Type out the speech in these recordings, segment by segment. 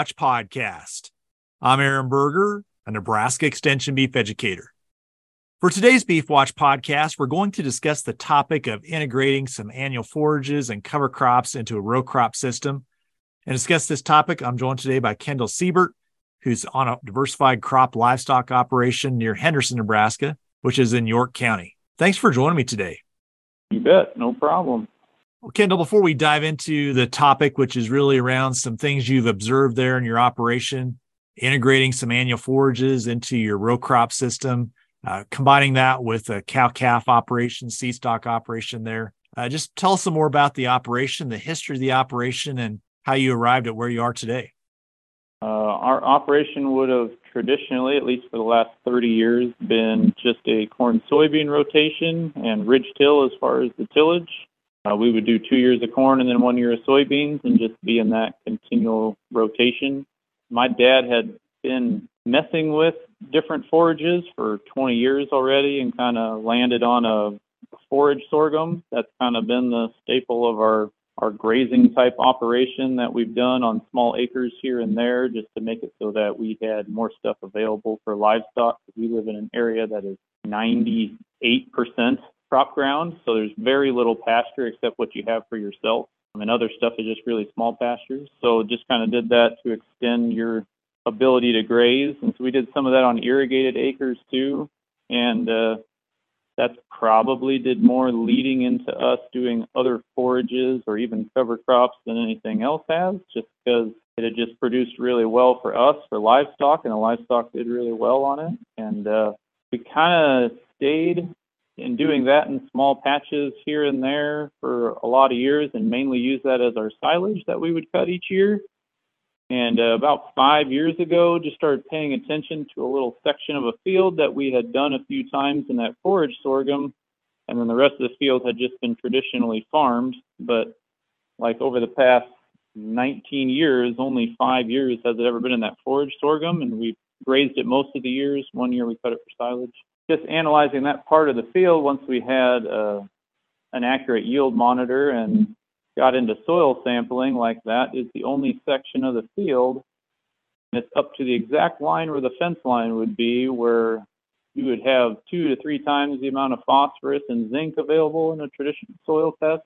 Watch podcast. I'm Aaron Berger, a Nebraska Extension beef educator. For today's Beef Watch podcast, we're going to discuss the topic of integrating some annual forages and cover crops into a row crop system. And to discuss this topic, I'm joined today by Kendall Seibert, who's on a diversified crop livestock operation near Henderson, Nebraska, which is in York County. Thanks for joining me today. You bet, no problem. Well, Kendall, before we dive into the topic, which is really around some things you've observed there in your operation, integrating some annual forages into your row crop system, uh, combining that with a cow calf operation, seed stock operation there. Uh, just tell us some more about the operation, the history of the operation, and how you arrived at where you are today. Uh, our operation would have traditionally, at least for the last 30 years, been just a corn soybean rotation and ridge till as far as the tillage. Uh, we would do two years of corn and then one year of soybeans and just be in that continual rotation. My dad had been messing with different forages for 20 years already and kind of landed on a forage sorghum. That's kind of been the staple of our our grazing type operation that we've done on small acres here and there just to make it so that we had more stuff available for livestock. We live in an area that is 98% crop ground, so there's very little pasture except what you have for yourself. And other stuff is just really small pastures. So just kind of did that to extend your ability to graze. And so we did some of that on irrigated acres too. And uh, that's probably did more leading into us doing other forages or even cover crops than anything else has, just because it had just produced really well for us for livestock, and the livestock did really well on it. And uh, we kind of stayed in doing that in small patches here and there for a lot of years, and mainly use that as our silage that we would cut each year. And uh, about five years ago, just started paying attention to a little section of a field that we had done a few times in that forage sorghum. And then the rest of the field had just been traditionally farmed. But like over the past 19 years, only five years has it ever been in that forage sorghum. And we grazed it most of the years. One year we cut it for silage. Just analyzing that part of the field once we had uh, an accurate yield monitor and got into soil sampling like that is the only section of the field. And it's up to the exact line where the fence line would be, where you would have two to three times the amount of phosphorus and zinc available in a traditional soil test.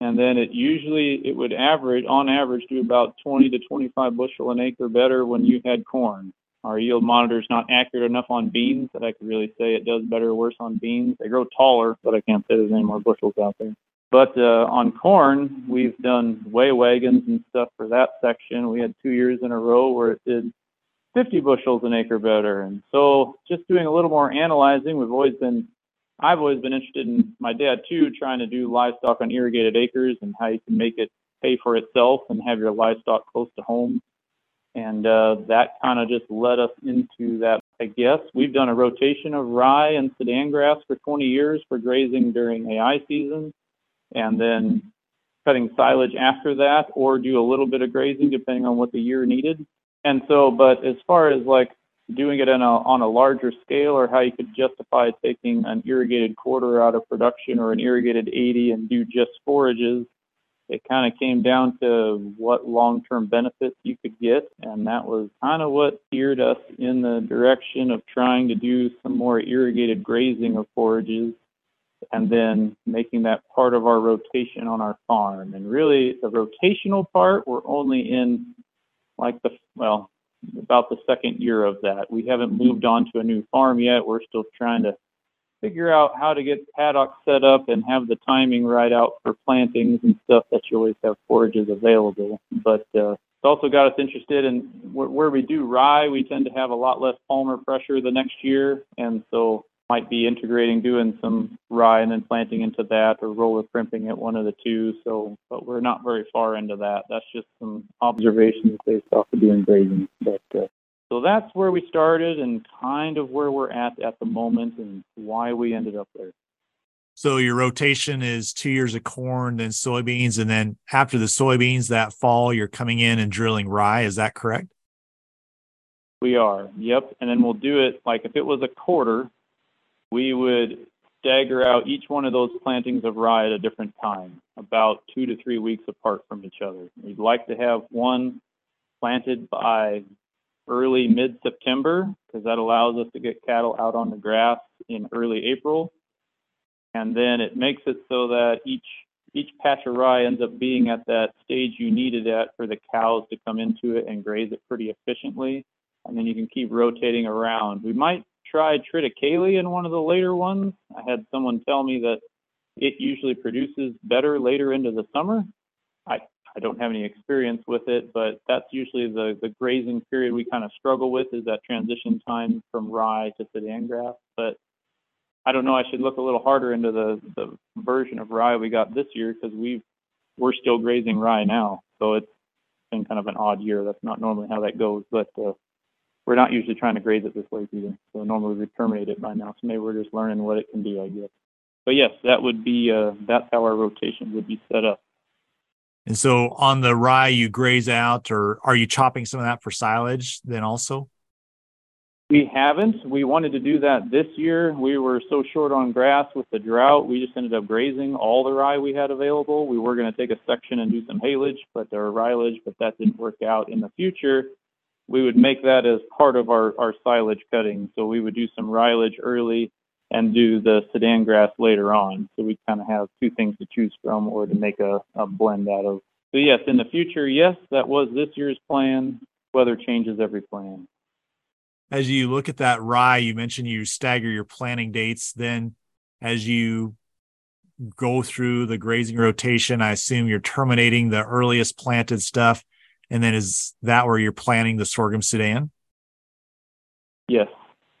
And then it usually it would average on average do about 20 to 25 bushel an acre better when you had corn. Our yield monitor is not accurate enough on beans that I could really say it does better or worse on beans. They grow taller, but I can't say there's any more bushels out there. But uh, on corn, we've done weigh wagons and stuff for that section. We had two years in a row where it did 50 bushels an acre better. And so just doing a little more analyzing, we've always been, I've always been interested in my dad too, trying to do livestock on irrigated acres and how you can make it pay for itself and have your livestock close to home. And uh, that kind of just led us into that, I guess. We've done a rotation of rye and Sudan grass for 20 years for grazing during AI season and then cutting silage after that or do a little bit of grazing depending on what the year needed. And so, but as far as like doing it a, on a larger scale or how you could justify taking an irrigated quarter out of production or an irrigated 80 and do just forages, it kind of came down to what long-term benefits you could get. And that was kind of what steered us in the direction of trying to do some more irrigated grazing of forages and then making that part of our rotation on our farm. And really, the rotational part, we're only in like the, well, about the second year of that. We haven't moved on to a new farm yet. We're still trying to figure out how to get paddock set up and have the timing right out for plantings and stuff that you always have forages available. But uh, it's also got us interested in where, where we do rye. We tend to have a lot less palmer pressure the next year, and so might be integrating doing some rye and then planting into that or roller crimping at one of the two. So, but we're not very far into that. That's just some observations based off of doing grazing. But uh, so that's where we started and kind of where we're at at the moment and why we ended up there. So your rotation is two years of corn, then soybeans, and then after the soybeans that fall, you're coming in and drilling rye. Is that correct? We are. Yep. And then we'll do it like if it was a quarter, we would stagger out each one of those plantings of rye at a different time, about two to three weeks apart from each other. We'd like to have one planted by early mid September because that allows us to get cattle out on the grass in early April. And then it makes it so that each each patch of rye ends up being at that stage you need it at for the cows to come into it and graze it pretty efficiently. And then you can keep rotating around. We might try triticale in one of the later ones. I had someone tell me that it usually produces better later into the summer. I, don't have any experience with it, but that's usually the, the grazing period we kind of struggle with is that transition time from rye to Sudan grass. But I don't know. I should look a little harder into the, the version of rye we got this year because we've we're still grazing rye now. So it's been kind of an odd year. That's not normally how that goes, but uh, we're not usually trying to graze it this way either. So normally we terminate it by now. So maybe we're just learning what it can do, I guess. But yes, that would be uh, that's how our rotation would be set up. And so on the rye, you graze out, or are you chopping some of that for silage then also? We haven't. We wanted to do that this year. We were so short on grass with the drought, we just ended up grazing all the rye we had available. We were going to take a section and do some haylage, but or rylage, but that didn't work out. In the future, we would make that as part of our, our silage cutting. So we would do some rylage early and do the Sudan grass later on. So we kind of have two things to choose from or to make a, a blend out of. So yes, in the future, yes, that was this year's plan. Weather changes every plan as you look at that rye, you mentioned you stagger your planting dates. Then, as you go through the grazing rotation, I assume you're terminating the earliest planted stuff. And then, is that where you're planting the sorghum Sudan? Yes.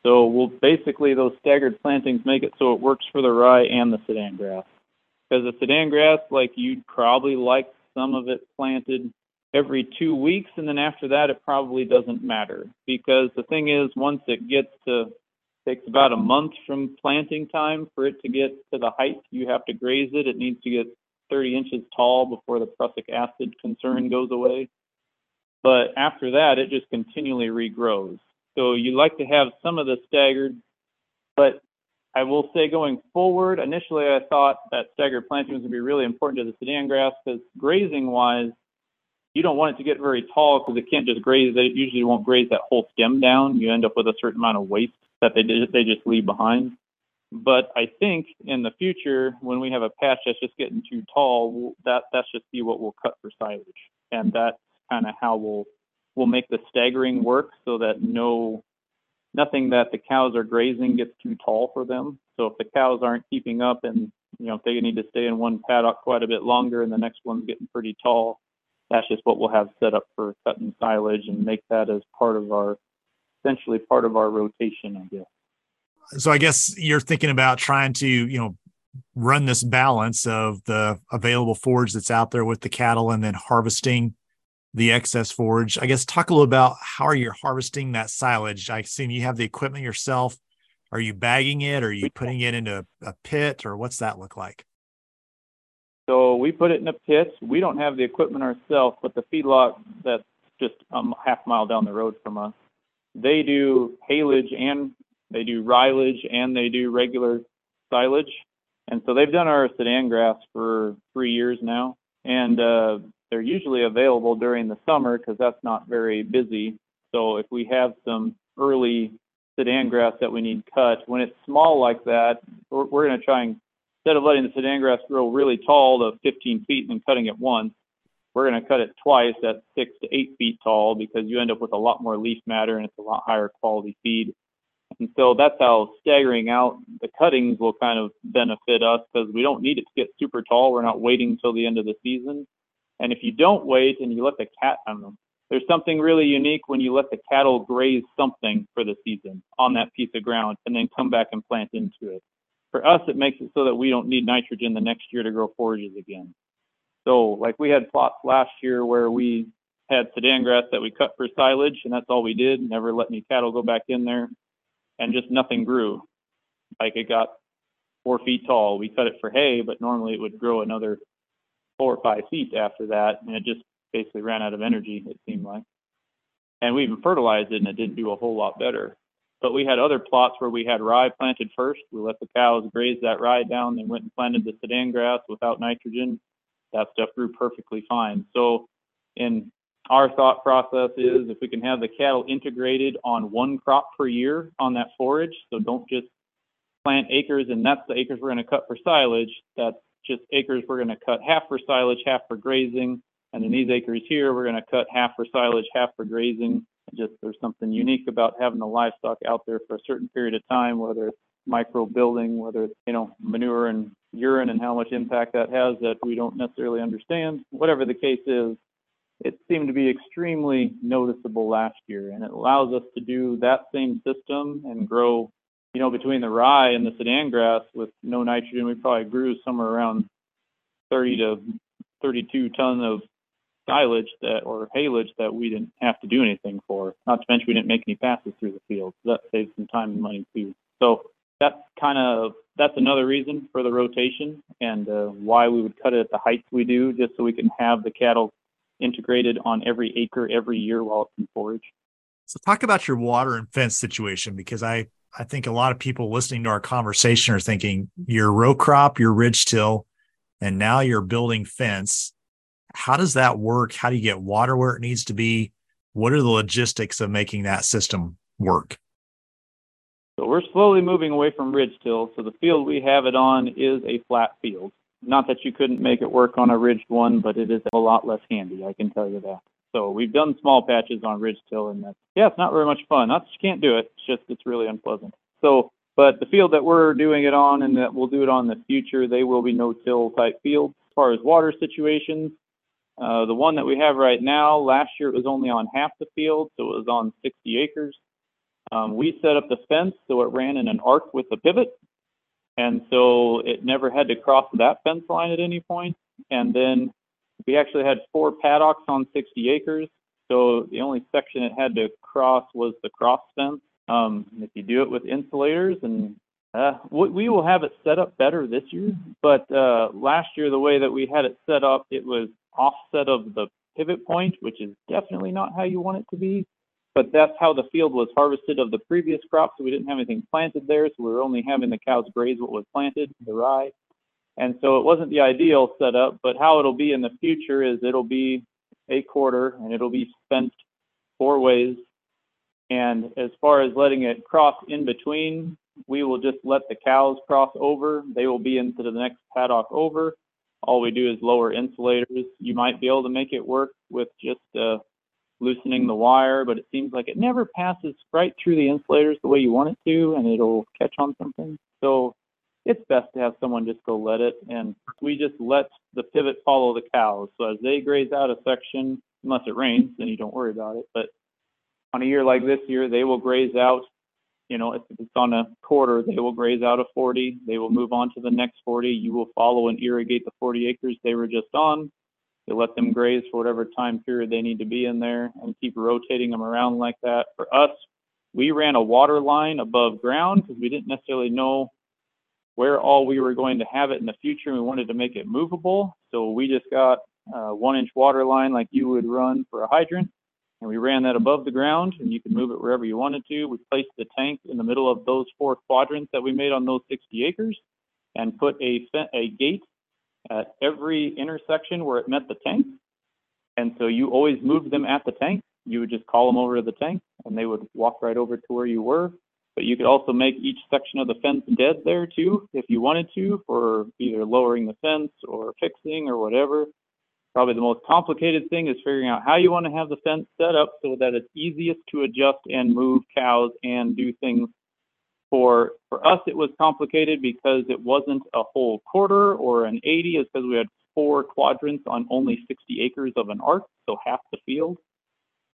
So, we'll basically, those staggered plantings make it so it works for the rye and the Sudan grass. Because the Sudan grass, like you'd probably like some of it planted every two weeks, and then after that, it probably doesn't matter because the thing is, once it gets to takes about a month from planting time for it to get to the height you have to graze it. It needs to get 30 inches tall before the prussic acid concern goes away. But after that, it just continually regrows. So you like to have some of the staggered, but I will say going forward, initially I thought that staggered planting was going to be really important to the Sudan grass because grazing wise, you don't want it to get very tall because it can't just graze. They usually won't graze that whole stem down. You end up with a certain amount of waste that they they just leave behind. But I think in the future, when we have a patch that's just getting too tall, that that's just be what we'll cut for silage, and that's kind of how we'll we'll make the staggering work so that no nothing that the cows are grazing gets too tall for them. So if the cows aren't keeping up and you know if they need to stay in one paddock quite a bit longer and the next one's getting pretty tall, that's just what we'll have set up for cutting silage and make that as part of our essentially part of our rotation, I guess. So I guess you're thinking about trying to, you know, run this balance of the available forage that's out there with the cattle and then harvesting the excess forage. I guess talk a little about how are you harvesting that silage? I assume you have the equipment yourself. Are you bagging it? Or are you putting it into a pit or what's that look like? So we put it in a pit. We don't have the equipment ourselves, but the feedlot that's just a half mile down the road from us, they do haylage and they do rylage and they do regular silage. And so they've done our Sudan grass for three years now. And uh, they're usually available during the summer because that's not very busy. So if we have some early Sudan grass that we need cut, when it's small like that, we're, we're going to try and instead of letting the Sudan grass grow really tall to 15 feet and then cutting it once, we're going to cut it twice at six to eight feet tall because you end up with a lot more leaf matter and it's a lot higher quality feed. And so that's how staggering out the cuttings will kind of benefit us because we don't need it to get super tall. We're not waiting until the end of the season. And if you don't wait and you let the cat, I don't know, there's something really unique when you let the cattle graze something for the season on that piece of ground and then come back and plant into it for us, it makes it so that we don't need nitrogen the next year to grow forages again. So, like we had plots last year where we had Sudan grass that we cut for silage, and that's all we did. Never let any cattle go back in there, and just nothing grew. Like it got four feet tall. We cut it for hay, but normally it would grow another four or five feet after that, and it just basically ran out of energy. It seemed like, and we even fertilized it, and it didn't do a whole lot better. But we had other plots where we had rye planted first. We let the cows graze that rye down, then went and planted the Sudan grass without nitrogen. That stuff grew perfectly fine. So in our thought process is if we can have the cattle integrated on one crop per year on that forage, so don't just plant acres and that's the acres we're going to cut for silage. That's just acres we're going to cut half for silage, half for grazing. And then these acres here, we're going to cut half for silage, half for grazing. Just there's something unique about having the livestock out there for a certain period of time, whether it's micro building, whether it's, you know, manure and urine and how much impact that has that we don't necessarily understand. Whatever the case is, it seemed to be extremely noticeable last year, and it allows us to do that same system and grow, you know, between the rye and the Sudan grass with no nitrogen, we probably grew somewhere around 30 to 32 ton of silage that or haylage that we didn't have to do anything for. Not to mention we didn't make any passes through the field. So that saved some time and money too. So that's kind of that's another reason for the rotation and uh, why we would cut it at the heights we do, just so we can have the cattle integrated on every acre every year while it's in forage. So talk about your water and fence situation because I I think a lot of people listening to our conversation are thinking you're row crop, you're ridge till, and now you're building fence. How does that work? How do you get water where it needs to be? What are the logistics of making that system work? So we're slowly moving away from ridge till. So the field we have it on is a flat field. Not that you couldn't make it work on a ridged one, but it is a lot less handy, I can tell you that. So we've done small patches on ridge till, and that's, yeah, it's not very much fun. Not that you can't do it, it's just it's really unpleasant. So, but the field that we're doing it on and that we'll do it on in the future, they will be no-till type fields. As far as water situations, uh, the one that we have right now, last year it was only on half the field, so it was on 60 acres. Um, we set up the fence so it ran in an arc with a pivot, and so it never had to cross that fence line at any point. And then we actually had four paddocks on 60 acres. So the only section it had to cross was the cross fence. Um, if you do it with insulators, and uh, we will have it set up better this year. But uh, last year, the way that we had it set up, it was offset of the pivot point, which is definitely not how you want it to be but that's how the field was harvested of the previous crop. So we didn't have anything planted there. So we were only having the cows graze what was planted, the rye. And so it wasn't the ideal setup, but how it'll be in the future is it'll be a quarter and it'll be fenced four ways. And as far as letting it cross in between, we will just let the cows cross over. They will be into the next paddock over. All we do is lower insulators. You might be able to make it work with just uh, loosening the wire, but it seems like it never passes right through the insulators the way you want it to, and it'll catch on something. So it's best to have someone just go let it, and we just let the pivot follow the cows. So as they graze out a section, unless it rains, then you don't worry about it. But on a year like this year, they will graze out. You know, if it's on a quarter, they will graze out a 40. They will move on to the next 40. You will follow and irrigate the 40 acres they were just on they let them graze for whatever time period they need to be in there and keep rotating them around like that. For us, we ran a water line above ground because we didn't necessarily know where all we were going to have it in the future. We wanted to make it movable. So we just got a one inch water line like you would run for a hydrant. And we ran that above the ground and you could move it wherever you wanted to. We placed the tank in the middle of those four quadrants that we made on those 60 acres and put a, a gate at every intersection where it met the tank. And so you always moved them at the tank. You would just call them over to the tank and they would walk right over to where you were. But you could also make each section of the fence dead there too, if you wanted to, for either lowering the fence or fixing or whatever. Probably the most complicated thing is figuring out how you want to have the fence set up so that it's easiest to adjust and move cows and do things for for us, it was complicated because it wasn't a whole quarter or an 80, it's because we had four quadrants on only 60 acres of an arc, so half the field.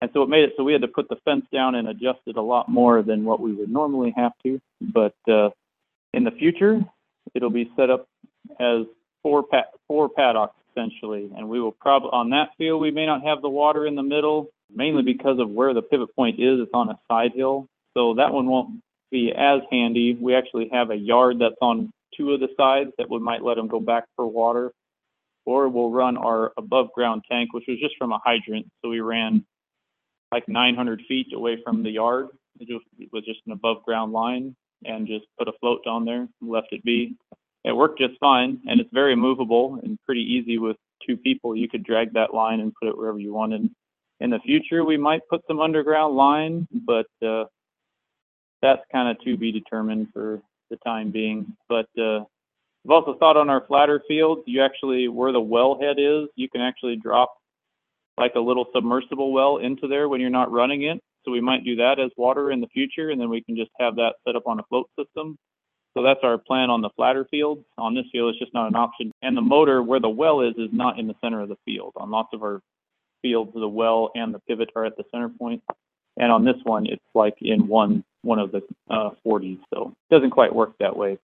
And so it made it so we had to put the fence down and adjust it a lot more than what we would normally have to. But uh, in the future, it'll be set up as four pa- four paddocks essentially, and we will probably on that field we may not have the water in the middle, mainly because of where the pivot point is. It's on a side hill, so that one won't be as handy. We actually have a yard that's on two of the sides that we might let them go back for water, or we'll run our above ground tank, which was just from a hydrant. So we ran like 900 feet away from the yard. It, just, it was just an above ground line and just put a float down there and left it be. It worked just fine, and it's very movable and pretty easy with two people. You could drag that line and put it wherever you wanted. in the future, we might put some underground line, but uh, that's kind of to be determined for the time being. But uh, I've also thought on our flatter fields, you actually, where the wellhead is, you can actually drop like a little submersible well into there when you're not running it. So we might do that as water in the future, and then we can just have that set up on a float system. So that's our plan on the flatter fields. On this field, it's just not an option. And the motor where the well is is not in the center of the field. On lots of our fields, the well and the pivot are at the center point. And on this one, it's like in one one of the uh, 40s. So it doesn't quite work that way.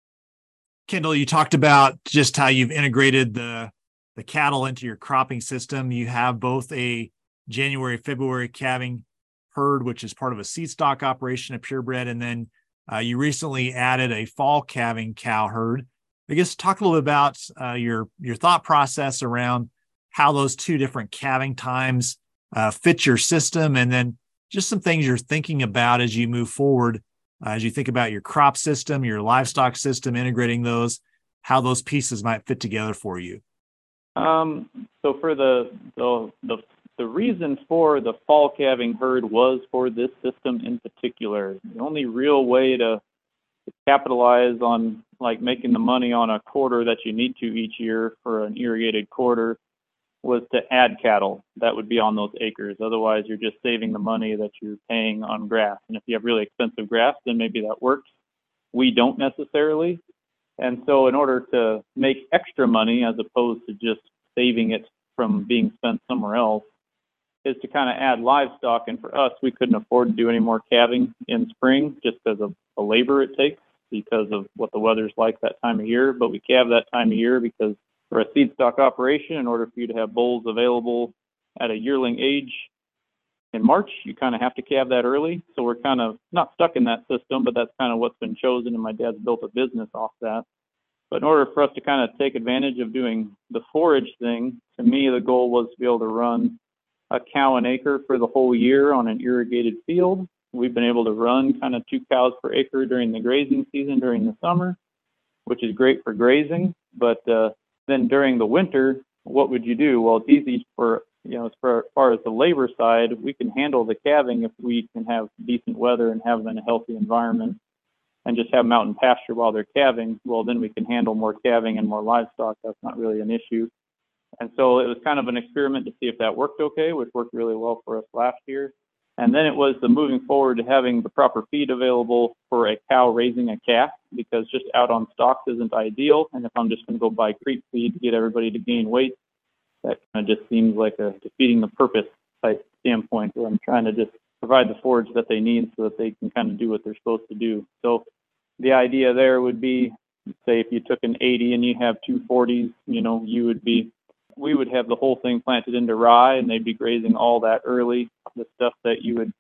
Kendall, you talked about just how you've integrated the the cattle into your cropping system. You have both a January, February calving herd, which is part of a seed stock operation of purebred, and then uh, you recently added a fall calving cow herd. I guess talk a little bit about uh, your your thought process around how those two different calving times uh, fit your system, and then just some things you're thinking about as you move forward, uh, as you think about your crop system, your livestock system, integrating those, how those pieces might fit together for you. Um, so for the, the the the reason for the fall calving herd was for this system in particular. The only real way to capitalize on like making the money on a quarter that you need to each year for an irrigated quarter was to add cattle that would be on those acres. Otherwise, you're just saving the money that you're paying on grass. And if you have really expensive grass, then maybe that works. We don't necessarily. And so, in order to make extra money as opposed to just saving it from being spent somewhere else, is to kind of add livestock. And for us, we couldn't afford to do any more calving in spring just because of the labor it takes because of what the weather's like that time of year. But we calve that time of year because for a seed stock operation, in order for you to have bulls available at a yearling age in March, you kind of have to calve that early. So we're kind of not stuck in that system, but that's kind of what's been chosen. And my dad's built a business off that. But in order for us to kind of take advantage of doing the forage thing, to me, the goal was to be able to run a cow an acre for the whole year on an irrigated field. We've been able to run kind of two cows per acre during the grazing season during the summer, which is great for grazing. But uh, then during the winter, what would you do? Well, it's easy for you know, as far, as far as the labor side, we can handle the calving if we can have decent weather and have them in a healthy environment and just have them out in pasture while they're calving. Well, then we can handle more calving and more livestock. That's not really an issue. And so it was kind of an experiment to see if that worked okay, which worked really well for us last year. And then it was the moving forward to having the proper feed available for a cow raising a calf because just out on stalks isn't ideal. And if I'm just going to go buy creep feed to get everybody to gain weight, that kind of just seems like a defeating the purpose type standpoint where I'm trying to just provide the forage that they need so that they can kind of do what they're supposed to do. So the idea there would be, say, if you took an 80 and you have two 40s, you know, you would be we would have the whole thing planted into rye and they'd be grazing all that early. The stuff that you would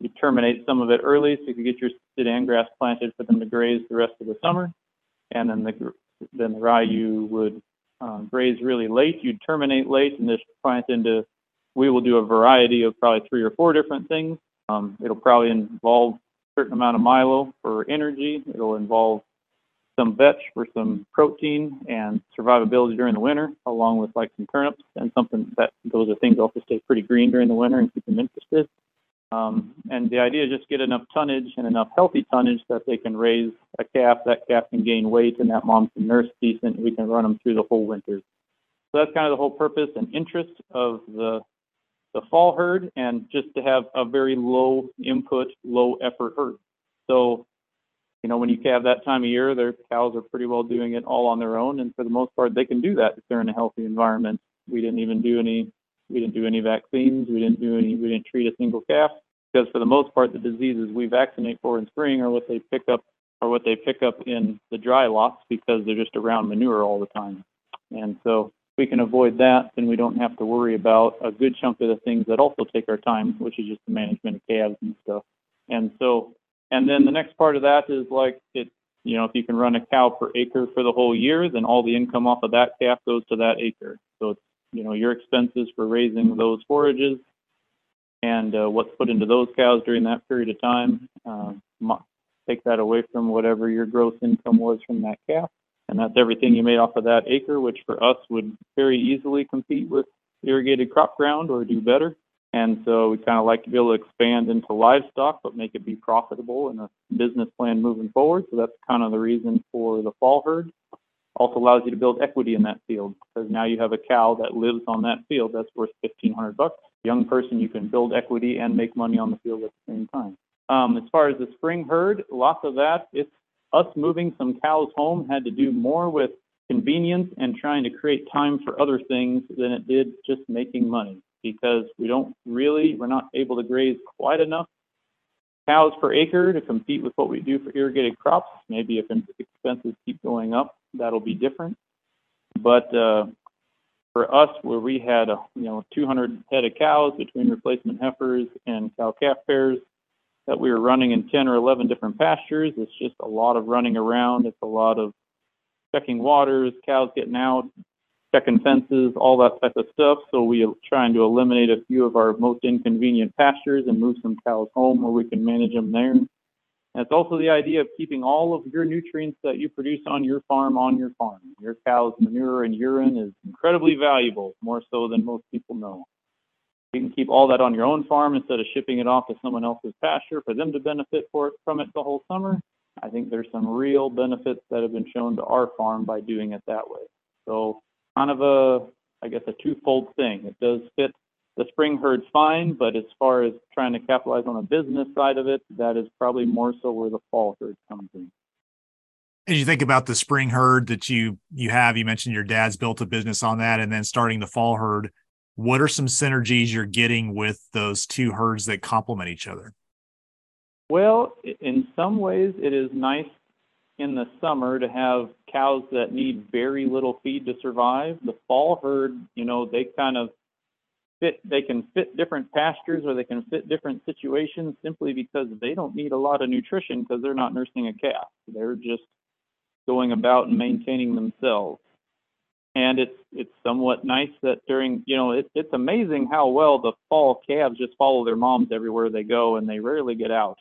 you terminate some of it early so you could get your sudan grass planted for them to graze the rest of the summer. And then the then the rye you would graze really late. You'd terminate late and just plant into. We will do a variety of probably three or four different things. Um, it'll probably involve a certain amount of milo for energy. It'll involve some vetch for some protein and survivability during the winter, along with like some turnips and something that those are things also stay pretty green during the winter and keep them interested. Um, and the idea is just get enough tonnage and enough healthy tonnage that they can raise a calf, that calf can gain weight, and that mom can nurse decent. We can run them through the whole winter. So that's kind of the whole purpose and interest of the the fall herd, and just to have a very low input, low effort herd. So you know, when you calve that time of year, their cows are pretty well doing it all on their own, and for the most part, they can do that if they're in a healthy environment. We didn't even do any, we didn't do any vaccines, we didn't do any, we didn't treat a single calf because for the most part, the diseases we vaccinate for in spring are what they pick up, are what they pick up in the dry lots because they're just around manure all the time, and so we can avoid that, then we don't have to worry about a good chunk of the things that also take our time, which is just the management of calves and stuff. And so and then the next part of that is like it, you know, if you can run a cow per acre for the whole year, then all the income off of that calf goes to that acre. So it's, you know, your expenses for raising those forages and uh, what's put into those cows during that period of time. Uh, take that away from whatever your gross income was from that calf. And that's everything you made off of that acre, which for us would very easily compete with irrigated crop ground or do better. And so we kind of like to be able to expand into livestock, but make it be profitable in a business plan moving forward. So that's kind of the reason for the fall herd. Also allows you to build equity in that field because now you have a cow that lives on that field that's worth 1500 bucks. Young person, you can build equity and make money on the field at the same time. Um, as far as the spring herd, lots of that. It's us moving some cows home had to do more with convenience and trying to create time for other things than it did just making money because we don't really, we're not able to graze quite enough cows per acre to compete with what we do for irrigated crops. Maybe if expenses keep going up, that'll be different. But uh, for us, where we had a, you know 200 head of cows between replacement heifers and cow calf pairs that we were running in 10 or 11 different pastures, it's just a lot of running around. It's a lot of checking waters, cows getting out, checking fences, all that type of stuff. So we are trying to eliminate a few of our most inconvenient pastures and move some cows home where we can manage them there. And it's also the idea of keeping all of your nutrients that you produce on your farm on your farm. Your cow's manure and urine is incredibly valuable, more so than most people know. You can keep all that on your own farm instead of shipping it off to someone else's pasture for them to benefit for it, from it the whole summer. I think there's some real benefits that have been shown to our farm by doing it that way. So kind of a, I guess, a twofold thing. It does fit the spring herd fine, but as far as trying to capitalize on the business side of it, that is probably more so where the fall herd comes in. As you think about the spring herd that you you have, you mentioned your dad's built a business on that, and then starting the fall herd. What are some synergies you're getting with those two herds that complement each other? Well, in some ways, it is nice in the summer to have cows that need very little feed to survive. The fall herd, you know, they kind of fit they can fit different pastures or they can fit different situations simply because they don't need a lot of nutrition because they're not nursing a calf. They're just going about and maintaining themselves. And it's it's somewhat nice that during you know it, it's amazing how well the fall calves just follow their moms everywhere they go and they rarely get out.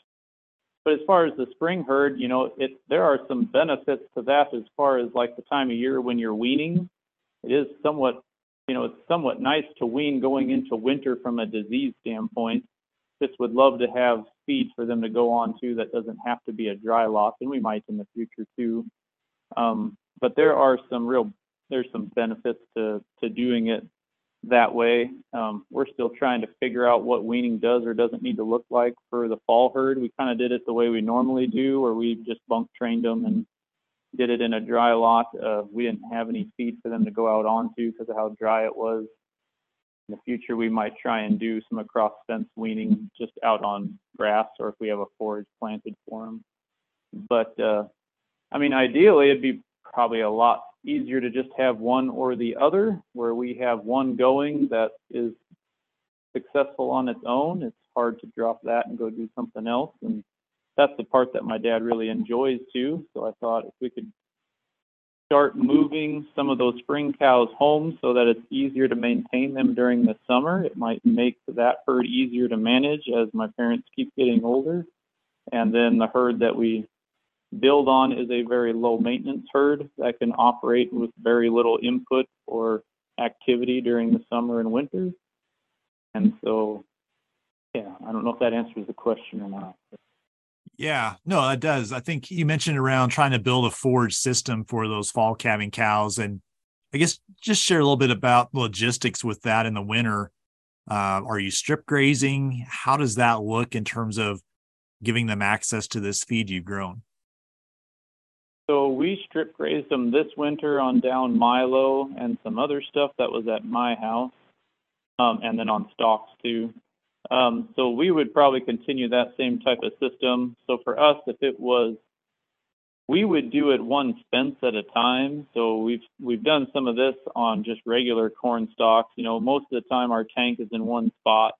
But as far as the spring herd, you know, it there are some benefits to that as far as like the time of year when you're weaning. It is somewhat, you know, it's somewhat nice to wean going into winter from a disease standpoint. Just would love to have feed for them to go on to that doesn't have to be a dry lot, and we might in the future too. Um, but there are some real there's some benefits to to doing it that way. Um, we're still trying to figure out what weaning does or doesn't need to look like for the fall herd. We kind of did it the way we normally do, where we just bunk trained them and did it in a dry lot. Uh, we didn't have any feed for them to go out onto because of how dry it was. In the future, we might try and do some across fence weaning just out on grass, or if we have a forage planted for them. But uh, I mean, ideally, it'd be probably a lot easier to just have one or the other, where we have one going that is successful on its own. It's hard to drop that and go do something else. And that's the part that my dad really enjoys too. So I thought if we could start moving some of those spring cows home so that it's easier to maintain them during the summer, it might make that herd easier to manage as my parents keep getting older. And then the herd that we build on is a very low maintenance herd that can operate with very little input or activity during the summer and winter. And so, yeah, I don't know if that answers the question or not. Yeah, no, it does. I think you mentioned around trying to build a forage system for those fall calving cows. And I guess just share a little bit about logistics with that in the winter. Uh, are you strip grazing? How does that look in terms of giving them access to this feed you've grown? So we strip grazed them this winter on down Milo and some other stuff that was at my house, um, and then on stalks too. Um, so we would probably continue that same type of system. So for us, if it was, we would do it one fence at a time. So we've we've done some of this on just regular corn stalks. You know, most of the time our tank is in one spot,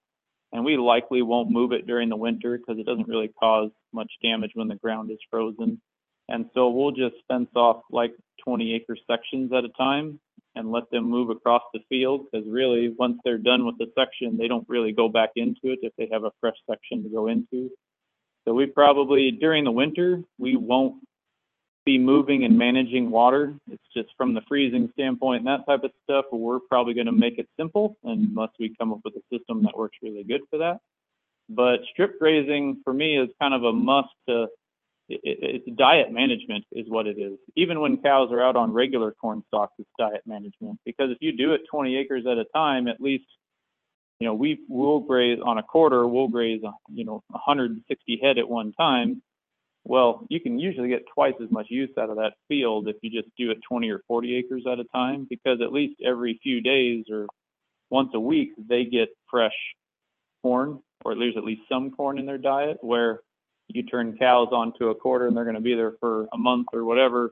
and we likely won't move it during the winter because it doesn't really cause much damage when the ground is frozen. And so we'll just fence off like 20 acre sections at a time and let them move across the field because really once they're done with the section, they don't really go back into it if they have a fresh section to go into. So we probably during the winter we won't be moving and managing water. It's just from the freezing standpoint and that type of stuff, we're probably going to make it simple unless we come up with a system that works really good for that. But strip grazing for me is kind of a must to it, it, diet management is what it is. Even when cows are out on regular corn stalks, it's diet management because if you do it 20 acres at a time, at least you know we will graze on a quarter, we'll graze you know 160 head at one time. Well, you can usually get twice as much use out of that field if you just do it 20 or 40 acres at a time because at least every few days or once a week they get fresh corn or there's at least some corn in their diet where you turn cows onto a quarter and they're going to be there for a month or whatever,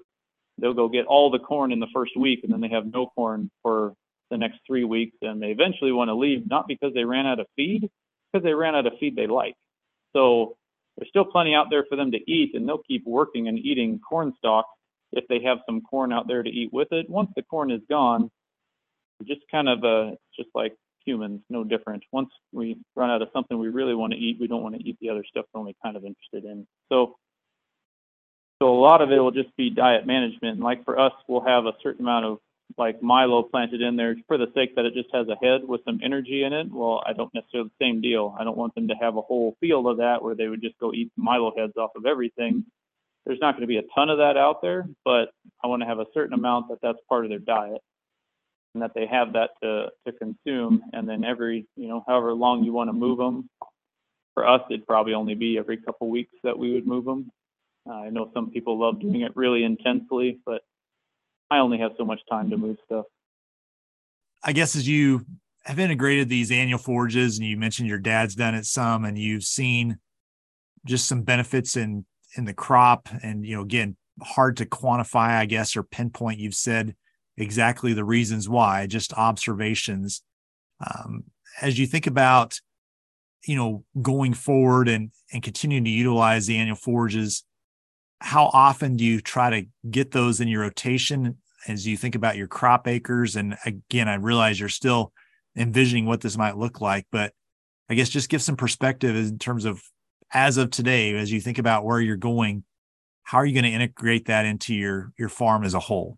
they'll go get all the corn in the first week and then they have no corn for the next three weeks and they eventually want to leave not because they ran out of feed, because they ran out of feed they like. So there's still plenty out there for them to eat and they'll keep working and eating corn stalks if they have some corn out there to eat with it. Once the corn is gone, just kind of uh, just like humans, no different. Once we run out of something we really want to eat, we don't want to eat the other stuff we're only kind of interested in. So, so a lot of it will just be diet management. And like for us, we'll have a certain amount of like Milo planted in there for the sake that it just has a head with some energy in it. Well, I don't necessarily the same deal. I don't want them to have a whole field of that where they would just go eat Milo heads off of everything. There's not going to be a ton of that out there, but I want to have a certain amount that that's part of their diet and that they have that to, to consume. And then every, you know, however long you want to move them. For us, it'd probably only be every couple weeks that we would move them. Uh, I know some people love doing it really intensely, but I only have so much time to move stuff. I guess as you have integrated these annual forages, and you mentioned your dad's done it some, and you've seen just some benefits in in the crop, and you know, again, hard to quantify, I guess, or pinpoint. You've said exactly the reasons why, just observations. Um, as you think about, you know, going forward and and continuing to utilize the annual forages, how often do you try to get those in your rotation as you think about your crop acres? And again, I realize you're still envisioning what this might look like, but I guess just give some perspective in terms of as of today, as you think about where you're going, how are you going to integrate that into your your farm as a whole?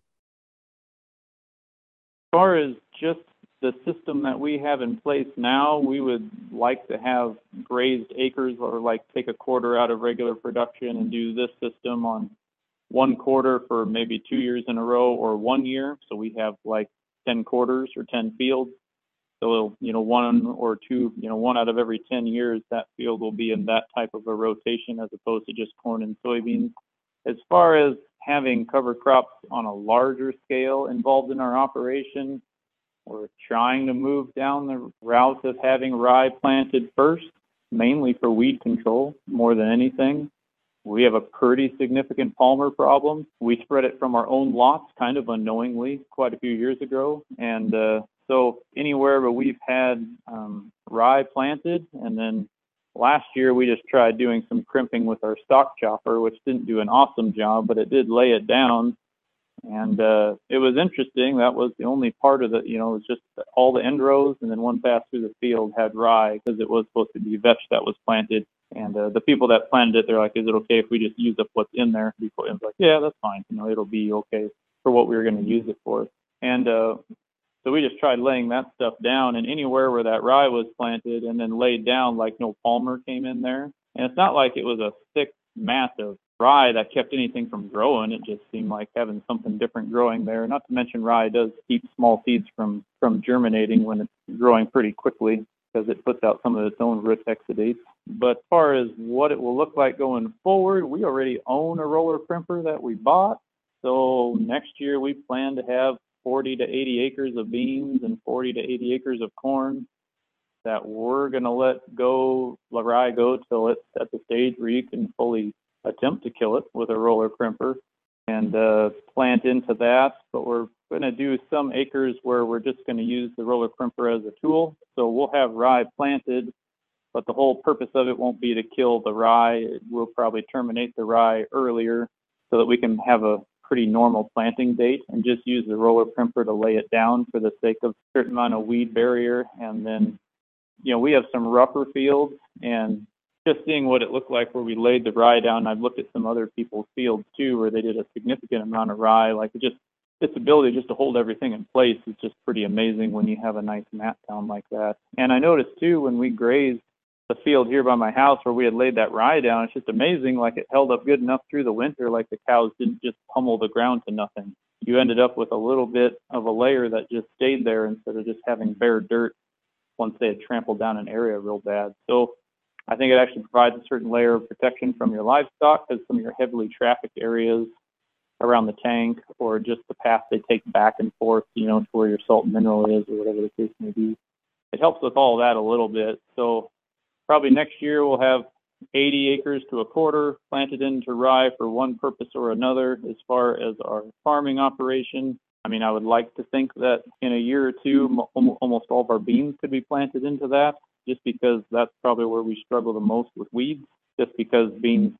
Far as just the system that we have in place now, we would like to have grazed acres or like take a quarter out of regular production and do this system on one quarter for maybe two years in a row or one year. So we have like 10 quarters or 10 fields. So, you know, one or two, you know, one out of every 10 years, that field will be in that type of a rotation as opposed to just corn and soybeans. As far as having cover crops on a larger scale involved in our operation. We're trying to move down the route of having rye planted first, mainly for weed control more than anything. We have a pretty significant palmer problem. We spread it from our own lots kind of unknowingly quite a few years ago. And uh, so anywhere where we've had um, rye planted and then Last year, we just tried doing some crimping with our stalk chopper, which didn't do an awesome job, but it did lay it down. And uh, it was interesting. That was the only part of it, you know, it was just all the end rows, and then one pass through the field had rye because it was supposed to be vetch that was planted. And uh, the people that planted it, they're like, "Is it okay if we just use up what's in there?" Before, and I like, "Yeah, that's fine. You know, it'll be okay for what we were going to use it for." And uh, so we just tried laying that stuff down, and anywhere where that rye was planted and then laid down, like no palmer came in there. And it's not like it was a thick mass of rye that kept anything from growing. It just seemed like having something different growing there. Not to mention rye does keep small seeds from from germinating when it's growing pretty quickly because it puts out some of its own root exudates. But as far as what it will look like going forward, we already own a roller crimper that we bought. So next year we plan to have 40 to 80 acres of beans and 40 to 80 acres of corn that we're going to let go, the rye go till it's at the stage where you can fully attempt to kill it with a roller crimper and uh, plant into that. But we're going to do some acres where we're just going to use the roller crimper as a tool. So we'll have rye planted, but the whole purpose of it won't be to kill the rye. We'll probably terminate the rye earlier so that we can have a pretty normal planting date and just use the roller crimper to lay it down for the sake of a certain amount of weed barrier. And then, you know, we have some rougher fields and just seeing what it looked like where we laid the rye down. I've looked at some other people's fields too, where they did a significant amount of rye. Like it just its ability just to hold everything in place is just pretty amazing when you have a nice mat down like that. And I noticed too when we grazed the field here by my house where we had laid that rye down, it's just amazing. Like it held up good enough through the winter, like the cows didn't just pummel the ground to nothing. You ended up with a little bit of a layer that just stayed there instead of just having bare dirt once they had trampled down an area real bad. So I think it actually provides a certain layer of protection from your livestock because some of your heavily trafficked areas around the tank or just the path they take back and forth, you know, to where your salt mineral is or whatever the case may be. It helps with all that a little bit. So probably next year we'll have 80 acres to a quarter planted into rye for one purpose or another as far as our farming operation. I mean, I would like to think that in a year or two, almost all of our beans could be planted into that, just because that's probably where we struggle the most with weeds, just because beans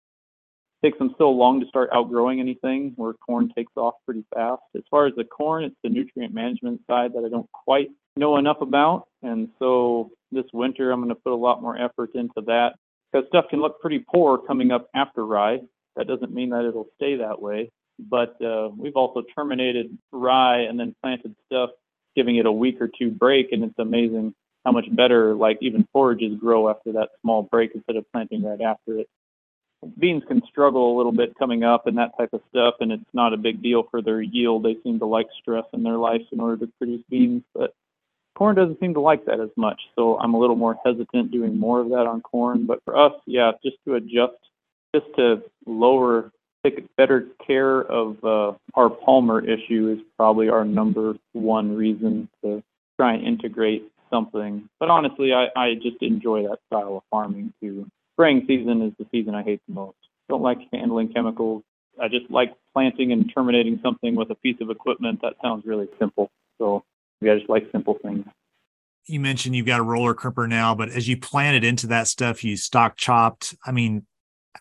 takes them so long to start outgrowing anything, where corn takes off pretty fast. As far as the corn, it's the nutrient management side that I don't quite know enough about. And so this winter, I'm going to put a lot more effort into that because stuff can look pretty poor coming up after rye. That doesn't mean that it'll stay that way. But uh, we've also terminated rye and then planted stuff, giving it a week or two break, and it's amazing how much better, like even forages grow after that small break instead of planting right after it. Beans can struggle a little bit coming up and that type of stuff, and it's not a big deal for their yield. They seem to like stress in their life in order to produce beans, but corn doesn't seem to like that as much. So I'm a little more hesitant doing more of that on corn. But for us, yeah, just to adjust, just to lower, take better care of uh, our palmer issue is probably our number one reason to try and integrate something. But honestly, I, I just enjoy that style of farming too. Spring season is the season I hate the most. Don't like handling chemicals. I just like planting and terminating something with a piece of equipment. That sounds really simple. So I just like simple things. You mentioned you've got a roller crimper now, but as you planted into that stuff, you stalk chopped. I mean,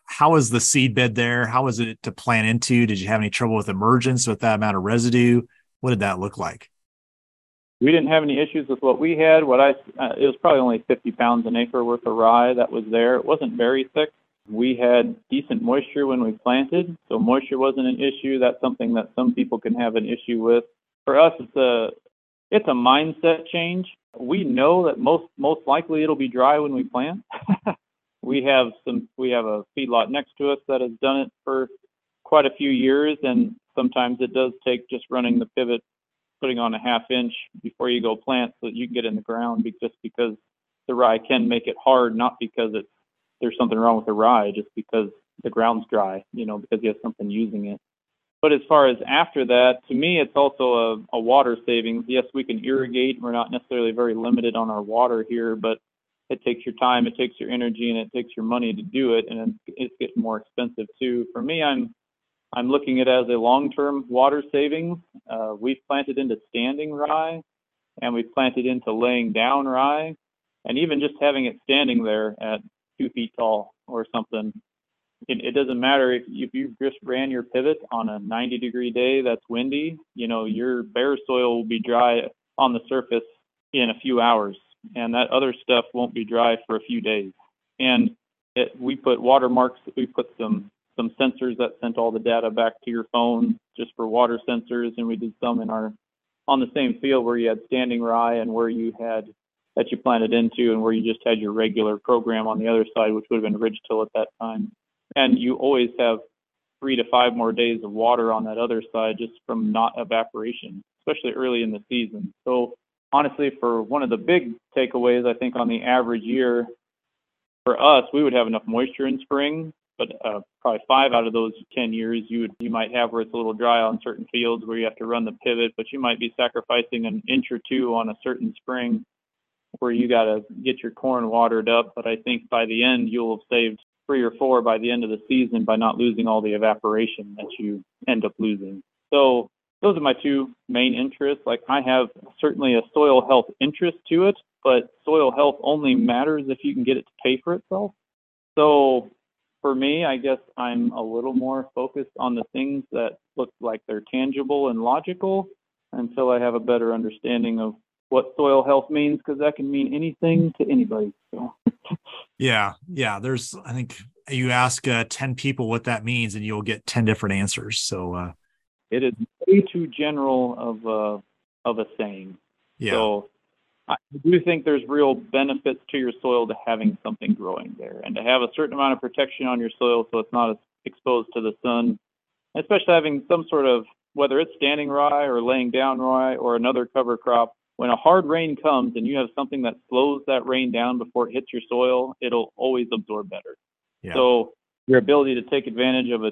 how is the seed bed there? How was it to plant into? Did you have any trouble with emergence with that amount of residue? What did that look like? We didn't have any issues with what we had. What I uh, it was probably only 50 pounds an acre worth of rye that was there. It wasn't very thick. We had decent moisture when we planted, so moisture wasn't an issue. That's something that some people can have an issue with. For us, it's a it's a mindset change. We know that most most likely it'll be dry when we plant. we have some we have a feedlot next to us that has done it for quite a few years and sometimes it does take just running the pivot putting on a half inch before you go plant so that you can get in the ground just because the rye can make it hard not because it's there's something wrong with the rye just because the ground's dry you know because you have something using it but as far as after that, to me, it's also a, a water savings. Yes, we can irrigate. We're not necessarily very limited on our water here, but it takes your time, it takes your energy, and it takes your money to do it, and it's getting more expensive too. For me, I'm I'm looking at it as a long-term water savings. Uh, we've planted into standing rye, and we've planted into laying down rye, and even just having it standing there at two feet tall or something it, it doesn't matter if, if you just ran your pivot on a 90 degree day that's windy, you know, your bare soil will be dry on the surface in a few hours, and that other stuff won't be dry for a few days. And it, we put watermarks, we put some some sensors that sent all the data back to your phone just for water sensors, and we did some in our on the same field where you had standing rye and where you had that you planted into, and where you just had your regular program on the other side, which would have been ridge till at that time and you always have three to five more days of water on that other side just from not evaporation, especially early in the season. So honestly, for one of the big takeaways, I think on the average year for us, we would have enough moisture in spring, but uh, probably five out of those 10 years you would you might have where it's a little dry on certain fields where you have to run the pivot, but you might be sacrificing an inch or two on a certain spring where you got to get your corn watered up. But I think by the end you'll have saved three or four by the end of the season by not losing all the evaporation that you end up losing. So those are my two main interests. Like I have certainly a soil health interest to it, but soil health only matters if you can get it to pay for itself. So for me, I guess I'm a little more focused on the things that look like they're tangible and logical until I have a better understanding of what soil health means because that can mean anything to anybody. So Yeah, yeah. There's, I think you ask uh, 10 people what that means and you'll get 10 different answers. So, uh, it is way too general of a, of a saying. yeah. So I do think there's real benefits to your soil to having something growing there and to have a certain amount of protection on your soil so it's not as exposed to the sun, especially having some sort of, whether it's standing rye or laying down rye or another cover crop. When a hard rain comes and you have something that slows that rain down before it hits your soil, it'll always absorb better. Yeah. So your ability to take advantage of a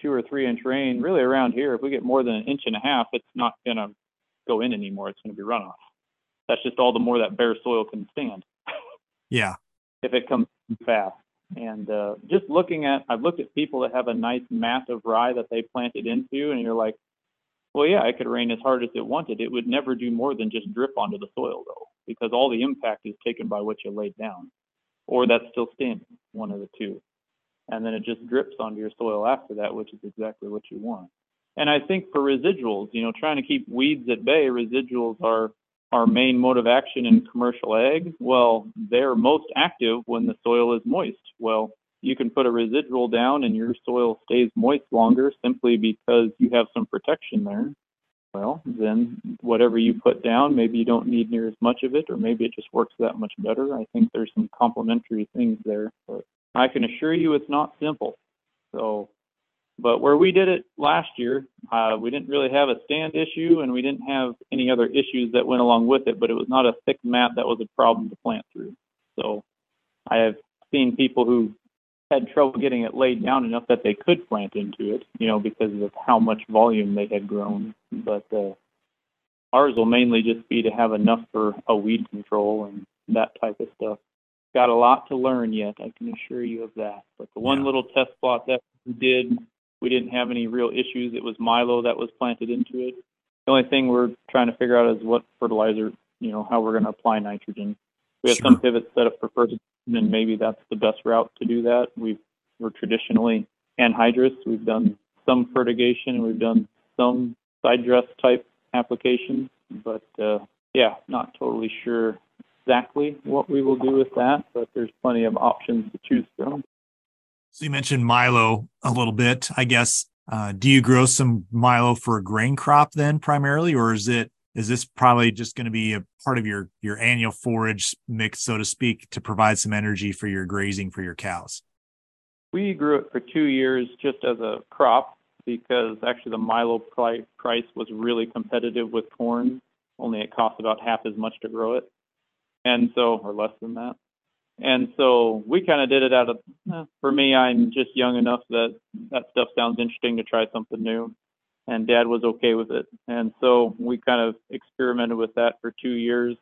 two or three inch rain, really around here, if we get more than an inch and a half, it's not going to go in anymore. It's going to be runoff. That's just all the more that bare soil can stand yeah. if it comes fast. And uh, just looking at, I've looked at people that have a nice mat of rye that they planted into, and you're like, well, yeah, it could rain as hard as it wanted. It would never do more than just drip onto the soil, though, because all the impact is taken by what you laid down, or that's still standing, one of the two. And then it just drips onto your soil after that, which is exactly what you want. And I think for residuals, you know, trying to keep weeds at bay, residuals are our main mode of action in commercial ag. Well, they're most active when the soil is moist. Well, you can put a residual down and your soil stays moist longer simply because you have some protection there. Well, then whatever you put down, maybe you don't need near as much of it, or maybe it just works that much better. I think there's some complementary things there, but I can assure you it's not simple. So but where we did it last year, uh, we didn't really have a stand issue and we didn't have any other issues that went along with it, but it was not a thick mat that was a problem to plant through. So I have seen people who had trouble getting it laid down enough that they could plant into it, you know, because of how much volume they had grown. But uh, ours will mainly just be to have enough for a weed control and that type of stuff. Got a lot to learn yet, I can assure you of that. But the one Yeah. little test plot that we did we didn't have any real issues. It was Milo that was planted into it. The only thing we're trying to figure out is what fertilizer, you know, how we're going to apply nitrogen. We have Sure. some pivots set up for and maybe that's the best route to do that. We've we're traditionally anhydrous. We've done some fertigation, and we've done some side dress type applications, but uh, yeah, not totally sure exactly what we will do with that. But there's plenty of options to choose from. So you mentioned Milo a little bit. I guess, uh, do you grow some Milo for a grain crop then primarily, or is it is this probably just going to be a part of your your annual forage mix, so to speak, to provide some energy for your grazing for your cows? We grew it for two years just as a crop because actually the Milo price was really competitive with corn. Only it cost about half as much to grow it, and so or less than that. And so we kind of did it out of. For me, I'm just young enough that that stuff sounds interesting to try something new, and Dad was okay with it. And so we kind of experimented with that for two years.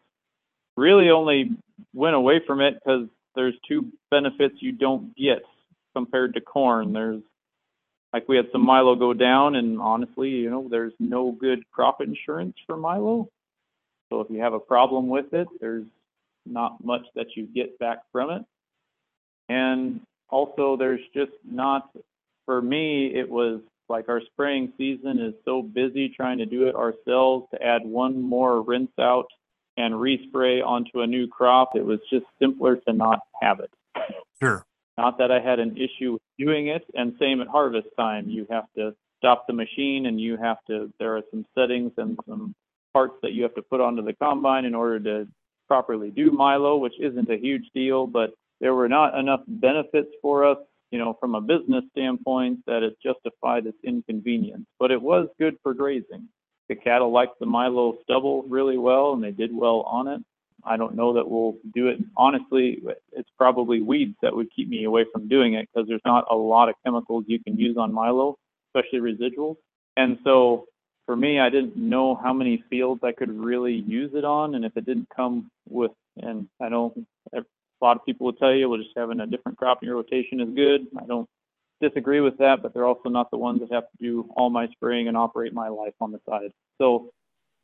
Really, only went away from it because there's two benefits you don't get compared to corn. There's like we had some Milo go down, and honestly, you know, there's no good crop insurance for Milo. So if you have a problem with it, there's not much that you get back from it. And also, there's just not, for me, it was like our spraying season is so busy trying to do it ourselves to add one more rinse out and respray onto a new crop. It was just simpler to not have it. Sure. Not that I had an issue doing it, and same at harvest time. You have to stop the machine and you have to, there are some settings and some parts that you have to put onto the combine in order to properly do Milo, which isn't a huge deal, but there were not enough benefits for us, you know, from a business standpoint that it justified its inconvenience. But it was good for grazing. The cattle liked the Milo stubble really well and they did well on it. I don't know that we'll do it. Honestly, it's probably weeds that would keep me away from doing it because there's not a lot of chemicals you can use on Milo, especially residuals. And so for me, I didn't know how many fields I could really use it on, and if it didn't come with, and I know a lot of people will tell you, well, just having a different crop in your rotation is good. I don't disagree with that, but they're also not the ones that have to do all my spraying and operate my life on the side. So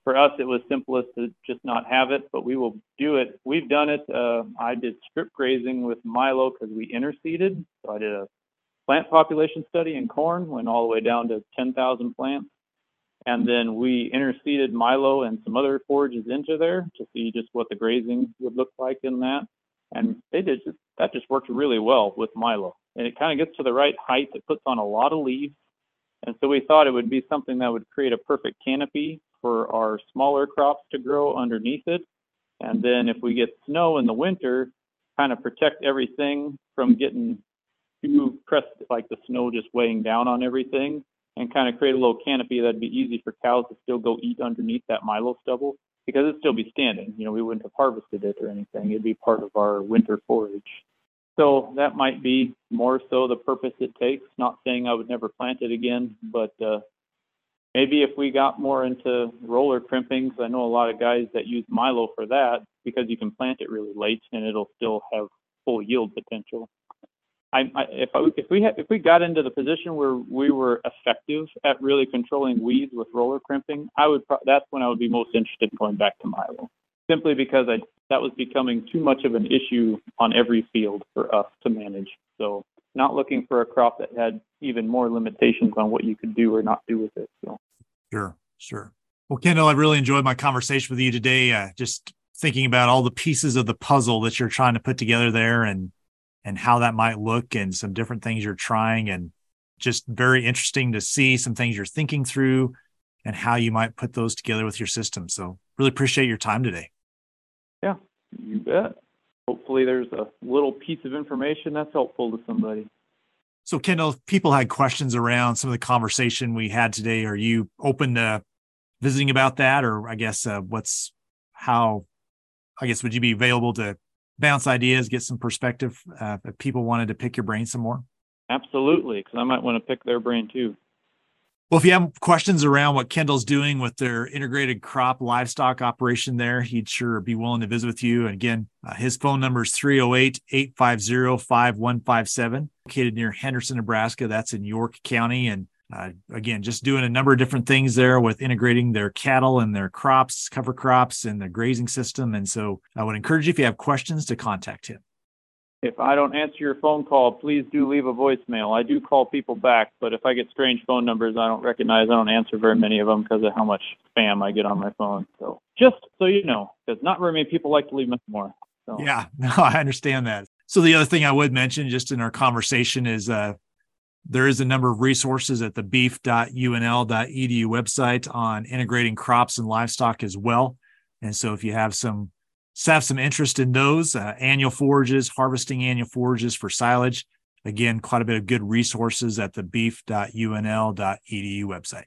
for us, it was simplest to just not have it, but we will do it. We've done it. Uh, I did strip grazing with Milo because we interseeded. So I did a plant population study in corn, went all the way down to 10,000 plants. And then we interseeded Milo and some other forages into there to see just what the grazing would look like in that. And they did just that just works really well with Milo. And it kind of gets to the right height. It puts on a lot of leaves. And so we thought it would be something that would create a perfect canopy for our smaller crops to grow underneath it. And then if we get snow in the winter, kind of protect everything from getting too pressed, like the snow just weighing down on everything, and kind of create a little canopy that'd be easy for cows to still go eat underneath that milo stubble because it'd still be standing. You know, we wouldn't have harvested it or anything. It'd be part of our winter forage. So that might be more so the purpose it takes. Not saying I would never plant it again, but uh, maybe if we got more into roller crimping, because I know a lot of guys that use Milo for that because you can plant it really late and it'll still have full yield potential. I, I, if I, if we had, if we got into the position where we were effective at really controlling weeds with roller crimping, I would pro- that's when I would be most interested in going back to Milo, simply because I that was becoming too much of an issue on every field for us to manage. So not looking for a crop that had even more limitations on what you could do or not do with it. So sure, sure. Well, Kendall, I really enjoyed my conversation with you today. Uh, just thinking about all the pieces of the puzzle that you're trying to put together there, and and how that might look, and some different things you're trying, and just very interesting to see some things you're thinking through, and how you might put those together with your system. So, really appreciate your time today. Yeah, you bet. Hopefully, there's a little piece of information that's helpful to somebody. So, Kendall, if people had questions around some of the conversation we had today, are you open to visiting about that? Or I guess uh, what's how, I guess, would you be available to bounce ideas, get some perspective uh, if people wanted to pick your brain some more? Absolutely, because I might want to pick their brain too. Well, if you have questions around what Kendall's doing with their integrated crop livestock operation there, he'd sure be willing to visit with you. And again, uh, his phone number is 308 850 5157, located near Henderson, Nebraska. That's in York County. And uh, again, just doing a number of different things there with integrating their cattle and their crops, cover crops, and the grazing system. And so I would encourage you, if you have questions, to contact him. If I don't answer your phone call, please do leave a voicemail. I do call people back, but if I get strange phone numbers I don't recognize, I don't answer very many of them because of how much spam I get on my phone. So just so you know, because not very many people like to leave me more. So. Yeah, no, I understand that. So the other thing I would mention just in our conversation is uh, there is a number of resources at the beef.unl.edu website on integrating crops and livestock as well. And so if you have some have some interest in those uh, annual forages, harvesting annual forages for silage. Again, quite a bit of good resources at the beef.unl.edu website.